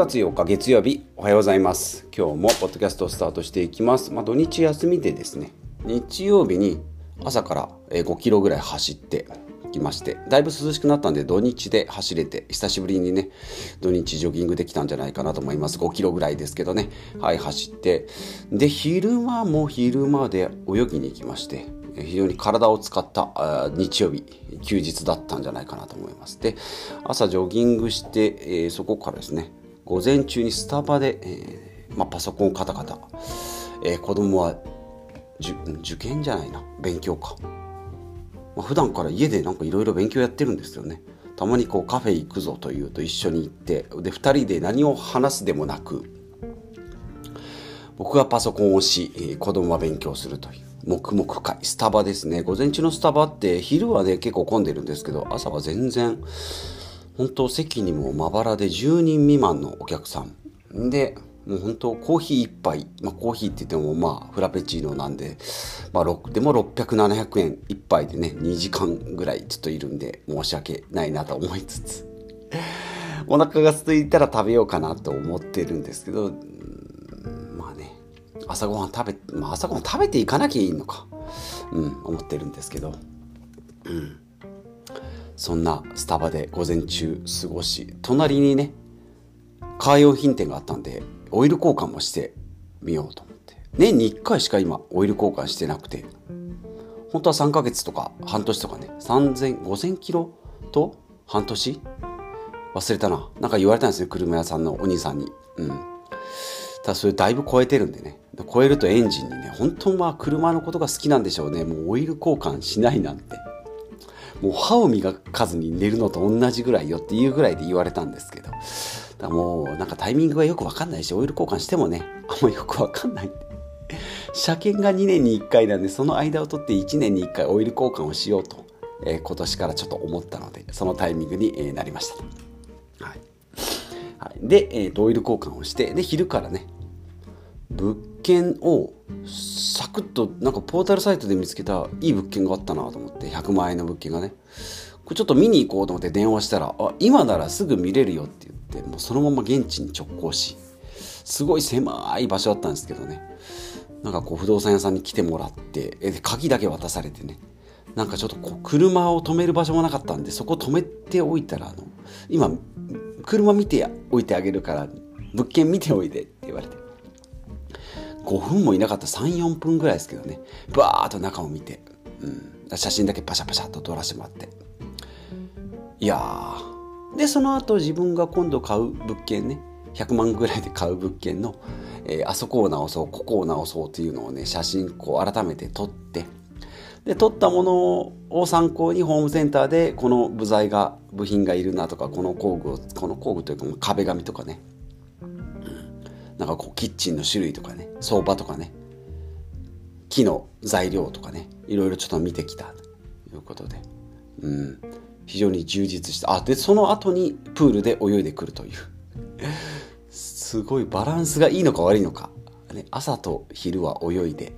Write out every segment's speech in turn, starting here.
月8日月曜日おはようございます。今日もポッドキャストをスタートしていきます。まあ、土日休みでですね日曜日に朝から5キロぐらい走ってきましてだいぶ涼しくなったんで土日で走れて久しぶりにね土日ジョギングできたんじゃないかなと思います。5キロぐらいですけどねはい走って。で昼間も昼間で泳ぎに行きまして非常に体を使った日曜日休日だったんじゃないかなと思います。で朝ジョギングして、えー、そこからですね午前中にスタバで、えーまあ、パソコンカタカタ、えー、子供は受験じゃないな。勉強か、まあ、普段から家でなんかいろいろ勉強やってるんですよね。たまにこうカフェ行くぞというと一緒に行ってで2人で何を話すでもなく僕がパソコンをしえ子供は勉強するという。黙々会。スタバですね。午前中のスタバって昼はね結構混んでるんですけど朝は全然本当席にもまばらで10人未満のお客さん。でもう本当コーヒー1杯、まあ、コーヒーって言ってもまあフラペチーノなんで、まあ、でも600700円1杯でね2時間ぐらいちょっといるんで申し訳ないなと思いつつ。お腹が空いたら食べようかなと思ってるんですけどまあね。朝ごはん食べ、まあ、朝ごはん食べていかなきゃいいのか、うん、思ってるんですけど、うん、そんなスタバで午前中過ごし隣にねカー用品店があったんでオイル交換もしてみようと思って年に1回しか今オイル交換してなくて本当は3ヶ月とか半年とかね3000、5000キロと半年？忘れたな。なんか言われたんですね、車屋さんのお兄さんに。うん。ただそれだいぶ超えてるんでね超えるとエンジンにね本当は車のことが好きなんでしょうねもうオイル交換しないなんてもう歯を磨かずに寝るのと同じぐらいよっていうぐらいで言われたんですけど。だもうなんかタイミングがよくわかんないしオイル交換してもねあんまよくわかんない車検が2年に1回なんでその間を取って1年に1回オイル交換をしようと、えー、今年からちょっと思ったのでそのタイミングに、え、なりました、はい。はい、で、えーと、オイル交換をしてで昼からね物件をサクッとなんかポータルサイトで見つけたいい物件があったなと思って100万円の物件がね。これちょっと見に行こうと思って電話したら「あ今ならすぐ見れるよ」って言ってもうそのまま現地に直行しすごい狭い場所だったんですけどね。なんかこう不動産屋さんに来てもらってえ鍵だけ渡されてね。なんかちょっとこう車を止める場所もなかったんでそこ止めておいたらあの今車見ておいてあげるから物件見ておいでって言われて。5分もいなかった34分ぐらいですけどね。バーッと中を見て、うん、写真だけパシャパシャと撮らせてもらって。いやでその後自分が今度買う物件ね。100万ぐらいで買う物件の、えー、あそこを直そうここを直そうというのをね写真こう改めて撮って。で撮ったものを参考にホームセンターでこの部材が部品がいるなとかこの工具をこの工具というか壁紙とかね、なんかこうキッチンの種類とかね。相場とかね。木の材料とかね。いろいろちょっと見てきたということで、うん、非常に充実した。あでその後にプールで泳いでくるという。すごいバランスがいいのか悪いのか、ね、朝と昼は泳いで。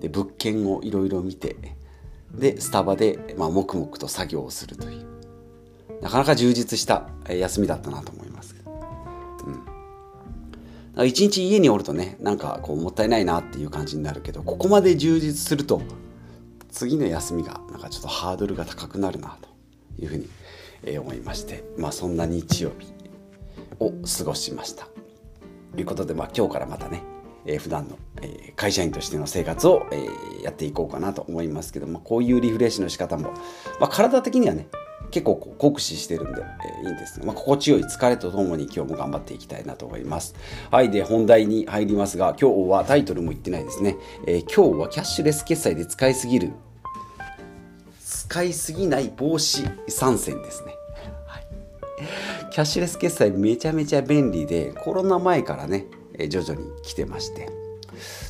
で物件をいろいろ見て。でスタバで、まあ、黙々と作業をするという。なかなか充実した休みだったなと思いますうん、一日家におるとねなんかこうもったいないなっていう感じになるけどここまで充実すると次の休みがなんかちょっとハードルが高くなるなというふうに思いましてまあそんな日曜日を過ごしました。ということで、まあ、今日からまたねえー、普段の、会社員としての生活を、やっていこうかなと思いますけどもこういうリフレッシュの仕方も、まあ、体的にはね結構酷使してるんで、えー、いいんですが、まあ、心地よい疲れとともに今日も頑張っていきたいなと思います。はい。で、本題に入りますが、今日はタイトルも言ってないですね。えー、今日はキャッシュレス決済で使いすぎる、使いすぎない防止参戦ですね。はい。キャッシュレス決済めちゃめちゃ便利で、コロナ前からね、え徐々に来てまして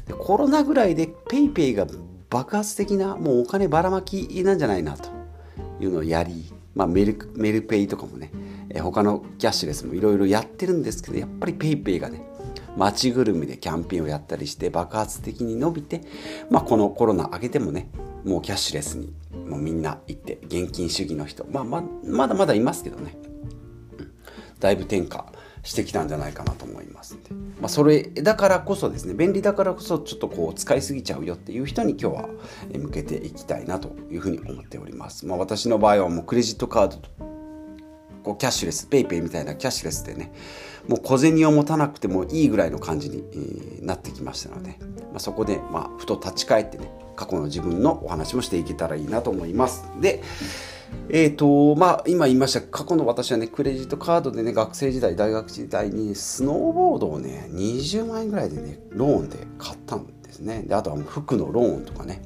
でコロナぐらいで PayPay が爆発的なもうお金ばらまきなんじゃないなというのをやり、まあ、メルメルペイとかもね、え他のキャッシュレスもいろいろやってるんですけどやっぱり PayPay がね街ぐるみでキャンペーンをやったりして爆発的に伸びて、まあ、このコロナ明けてもねもうキャッシュレスにもうみんな行って現金主義の人、まあ、ままだまだいますけどね、だいぶ転嫁してきたんじゃないかなと思います。で、まあ、それだからこそですね便利だからこそちょっとこう使いすぎちゃうよっていう人に今日は向けていきたいなというふうに思っております、まあ、私の場合はもうクレジットカードとこうキャッシュレス PayPay みたいなキャッシュレスでねもう小銭を持たなくてもいいぐらいの感じになってきましたので、まあ、そこでまふと立ち返ってね過去の自分のお話もしていけたらいいなと思います。でえーとまあ、今言いました過去の私はねクレジットカードでね学生時代大学時代にスノーボードをね20万円ぐらいでねローンで買ったんですね。であとはもう服のローンとかね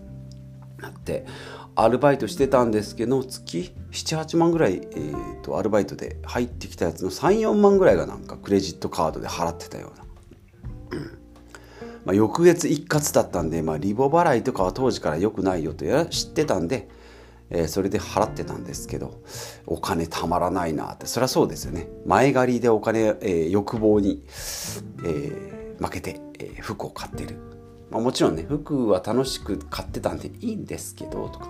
あってアルバイトしてたんですけど月78万ぐらい、えーと、アルバイトで入ってきたやつの34万ぐらいがなんかクレジットカードで払ってたような、まあ、翌月一括だったんで、まあ、リボ払いとかは当時から良くないよと知ってたんで、えー、それで払ってたんですけどお金たまらないなって。そりゃそうですよね。前借りでお金、えー、欲望に、えー、負けて、えー、服を買ってる、まあ、もちろんね服は楽しく買ってたんでいいんですけどとか。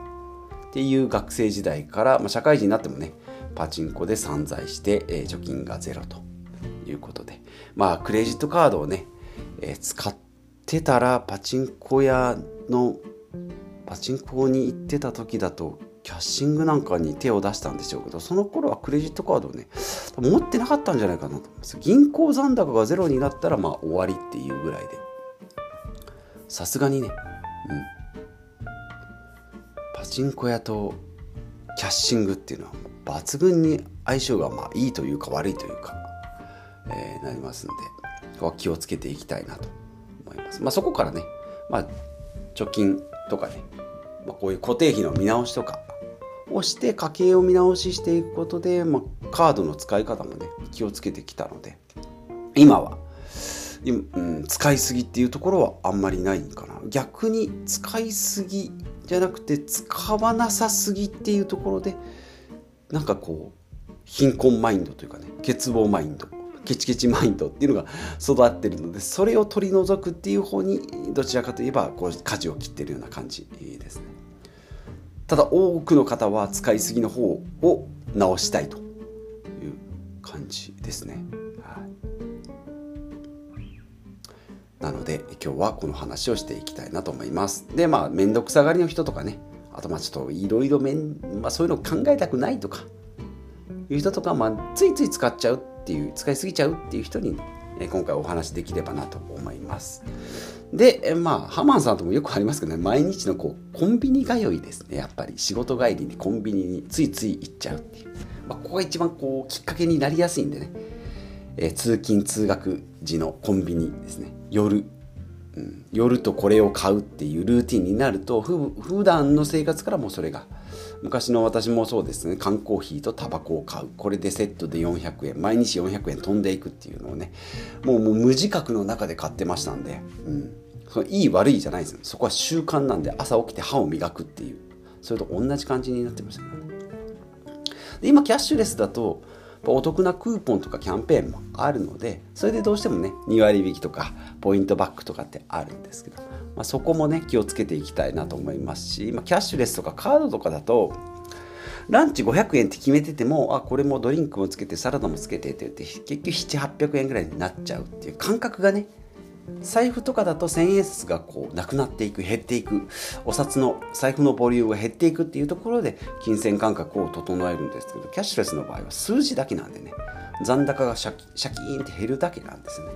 っていう学生時代から、まあ、社会人になってもねパチンコで散財して、えー、貯金がゼロということで。まあクレジットカードをね、えー、使ってたらパチンコ屋のパチンコに行ってた時だとキャッシングなんかに手を出したんでしょうけどその頃はクレジットカードをね持ってなかったんじゃないかなと思います銀行残高がゼロになったらまあ終わりっていうぐらいで。さすがにねうん。パチンコ屋とキャッシングっていうのは抜群に相性がまあいいというか悪いというか、えー、なりますんでここは気をつけていきたいなと思います。まあ、そこからね、まあ、貯金とかね、まあ、こういう固定費の見直しとかをして家計を見直ししていくことで、まあ、カードの使い方もね気をつけてきたので今は今うん、使いすぎっていうところはあんまりないかな。逆に使いすぎじゃなくて使わなさすぎっていうところでなんかこう貧困マインドというかね欠乏マインドケチケチマインドっていうのが 育ってるのでそれを取り除くっていう方にどちらかといえばこう舵を切ってるような感じですね。ただ多くの方は使いすぎの方を直したいという感じですね。はい。なので今日はこの話をしていきたいなと思います。でまあ面倒くさがりの人とかね。あとまあちょっといろいろそういうのを考えたくないとか。いう人とか、まあ、ついつい使っちゃうっていう使いすぎちゃうっていう人に、今回お話できればなと思います。でまあハマンさんともよくありますけどね毎日のこうコンビニ通いですねやっぱり。仕事帰りにコンビニについつい行っちゃうっていう、まあ、ここが一番こうきっかけになりやすいんでね。え通勤通学時のコンビニですね。夜、うん、夜とこれを買うっていうルーティンになるとふ普段の生活からもそれが昔の私もそうですね。缶コーヒーとタバコを買う。これでセットで400円。毎日400円飛んでいくっていうのをね。もうもう無自覚の中で買ってましたんで、うん、そのいい悪いじゃないですよ。そこは習慣なんで朝起きて歯を磨くっていう。それと同じ感じになってましたね。で今キャッシュレスだとお得なクーポンとかキャンペーンもあるのでそれでどうしてもね2割引きとかポイントバックとかってあるんですけど、まあ、そこもね気をつけていきたいなと思いますし、まあ、キャッシュレスとかカードとかだとランチ500円って決めててもあこれもドリンクもつけてサラダもつけてって言って結局700800円ぐらいになっちゃうっていう感覚がね財布とかだと千円札がこうなくなっていく減っていくお札の財布のボリュームが減っていくっていうところで金銭感覚を整えるんですけどキャッシュレスの場合は数字だけなんでね残高がシャキシャキーンって減るだけなんですね、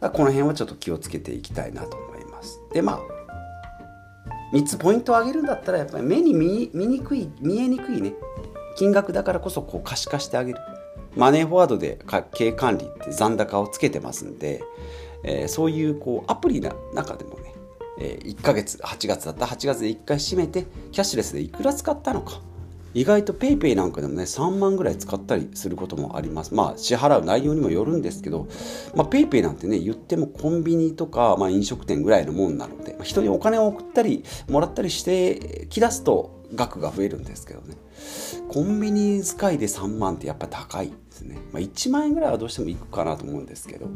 この辺はちょっと気をつけていきたいなと思います。でまあ3つポイントを挙げるんだったらやっぱり目に見にくい見えにくいね金額だからこそこう可視化してあげる。マネーフォワードで経営管理って残高をつけてますんで、えー、そういうこうアプリの中でもね、えー、1ヶ月8月だった8月で1回閉めてキャッシュレスでいくら使ったのか意外と PayPay なんかでもね3万ぐらい使ったりすることもあります。まあ支払う内容にもよるんですけど、PayPay なんてね言ってもコンビニとか、まあ、飲食店ぐらいのもんなので、ま、人にお金を送ったりもらったりしてきだすと額が増えるんですけどね。コンビニ使いで3万ってやっぱ高いですね、まあ、1万円ぐらいはどうしてもいくかなと思うんですけど。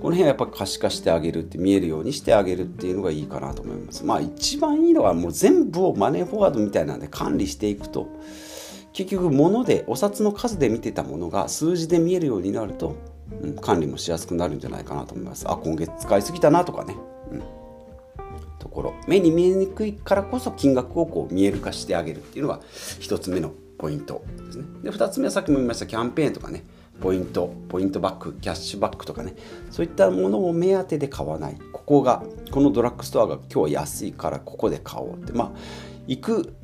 この辺はやっぱ可視化してあげるって見えるようにしてあげるっていうのがいいかなと思います。まあ一番いいのはもう全部をマネーフォワードみたいなんで管理していくと。結局物でお札の数で見てたものが数字で見えるようになると、うん、管理もしやすくなるんじゃないかなと思います。あ今月使いすぎたなとかね、うん、ところ。目に見えにくいからこそ金額をこう見える化してあげるっていうのが1つ目のポイントですね。で2つ目はさっきも言いましたキャンペーンとかね。ポイントポイントバックキャッシュバックとかね。そういったものを目当てで買わない。ここがこのドラッグストアが今日は安いからここで買おうって。まあ行く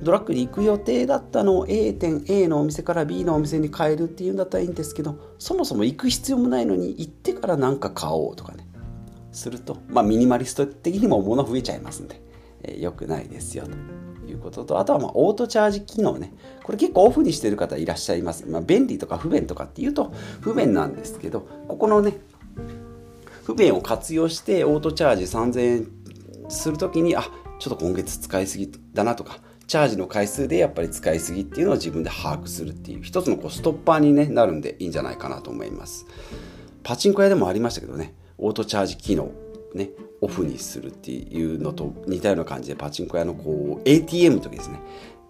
ドラッグに行く予定だったのを A 店 A のお店から B のお店に変えるっていうんだったらいいんですけどそもそも行く必要もないのに行ってから何か買おうとかね。すると、まあ、ミニマリスト的にも物増えちゃいますんで、えー、よくないですよと。こととあとはまあオートチャージ機能ね。これ結構オフにしてる方いらっしゃいます、まあ、便利とか不便とかっていうと不便なんですけどここのね不便を活用してオートチャージ3000円するときにあちょっと今月使いすぎだなとかチャージの回数でやっぱり使いすぎっていうのを自分で把握するっていう一つのこうストッパーに、ね、なるんでいいんじゃないかなと思います。パチンコ屋でもありましたけどねオートチャージ機能ね。オフにするっていうのと似たような感じでパチンコ屋のこう ATM の時ですね。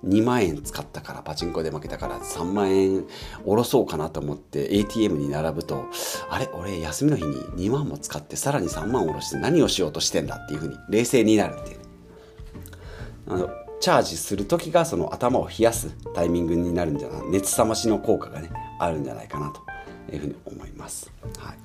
2万円使ったからパチンコで負けたから3万円下ろそうかなと思って ATM に並ぶとあれ？俺休みの日に2万も使ってさらに3万下ろして何をしようとしてんだっていうふうに冷静になるっていう。あのチャージする時がその頭を冷やすタイミングになるんじゃない？熱冷ましの効果がねあるんじゃないかなというふうに思います。はい。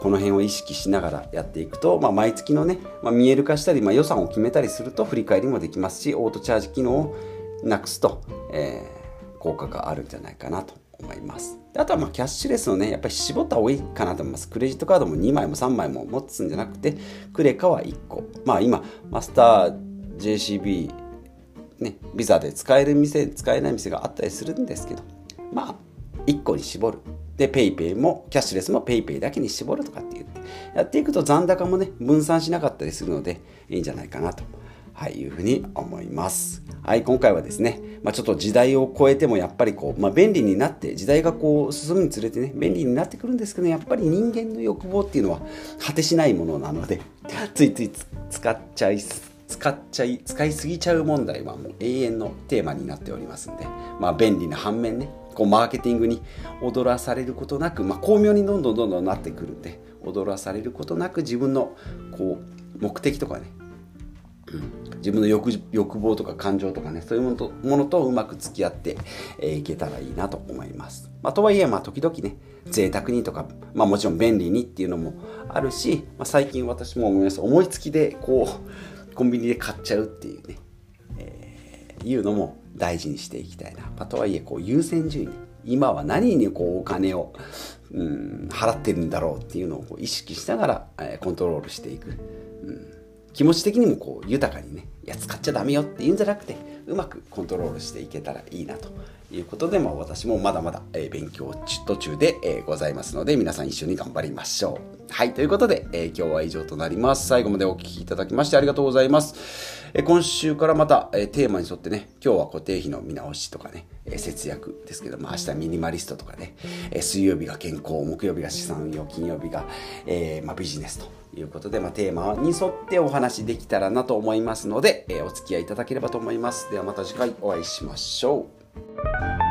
この辺を意識しながらやっていくと、まあ、毎月のね、まあ、見える化したり、まあ、予算を決めたりすると振り返りもできますしオートチャージ機能をなくすと、えー、効果があるんじゃないかなと思います。あとはまキャッシュレスのねやっぱり絞った方がいいかなと思います。クレジットカードも2枚も3枚も持つんじゃなくてクレカは1個。まあ今マスター JCB ね、ビザで使える店使えない店があったりするんですけどまあ1個に絞る。で PayPay もキャッシュレスも PayPay だけに絞るとかって言ってやっていくと残高もね分散しなかったりするのでいいんじゃないかなと、はい、いうふうに思います。はい今回はですね、まあ、ちょっと時代を超えてもやっぱりこう、まあ、便利になって時代がこう進むにつれてね便利になってくるんですけどやっぱり人間の欲望っていうのは果てしないものなのでついつい使っちゃい使っちゃい使いすぎちゃう問題はもう永遠のテーマになっておりますんでまあ便利な反面ねこうマーケティングに踊らされることなく、まあ、巧妙にどんどんどんどんなってくるんで踊らされることなく自分のこう目的とかね、うん、自分の欲欲望とか感情とかねそういうものとものとうまく付き合ってい、えー、けたらいいなと思います。まあ、とはいえまあ時々ね贅沢にとか、まあ、もちろん便利にっていうのもあるし、まあ、最近私も思います思いつきでこうコンビニで買っちゃうっていうね、えー、いうのも大事にしていきたいな、まあ、とはいえこう優先順位今は何にこうお金を、うん、払ってるんだろうっていうのをこう意識しながら、え、コントロールしていく、うん、気持ち的にもこう豊かにねいや使っちゃダメよっていうんじゃなくてうまくコントロールしていけたらいいなということで、まあ、私もまだまだ、え、勉強途中で、え、ございますので皆さん一緒に頑張りましょう。はい、ということで、え、今日は以上となります。最後までお聴きいただきましてありがとうございます。え、今週からまた、え、テーマに沿ってね、今日は固定費の見直しとかね、え節約ですけども、明日ミニマリストとかね、え水曜日が健康、木曜日が資産用、金曜日が、えまあ、ビジネスということで、まあ、テーマに沿ってお話できたらなと思いますので、えお付き合いいただければと思います。ではまた次回お会いしましょう。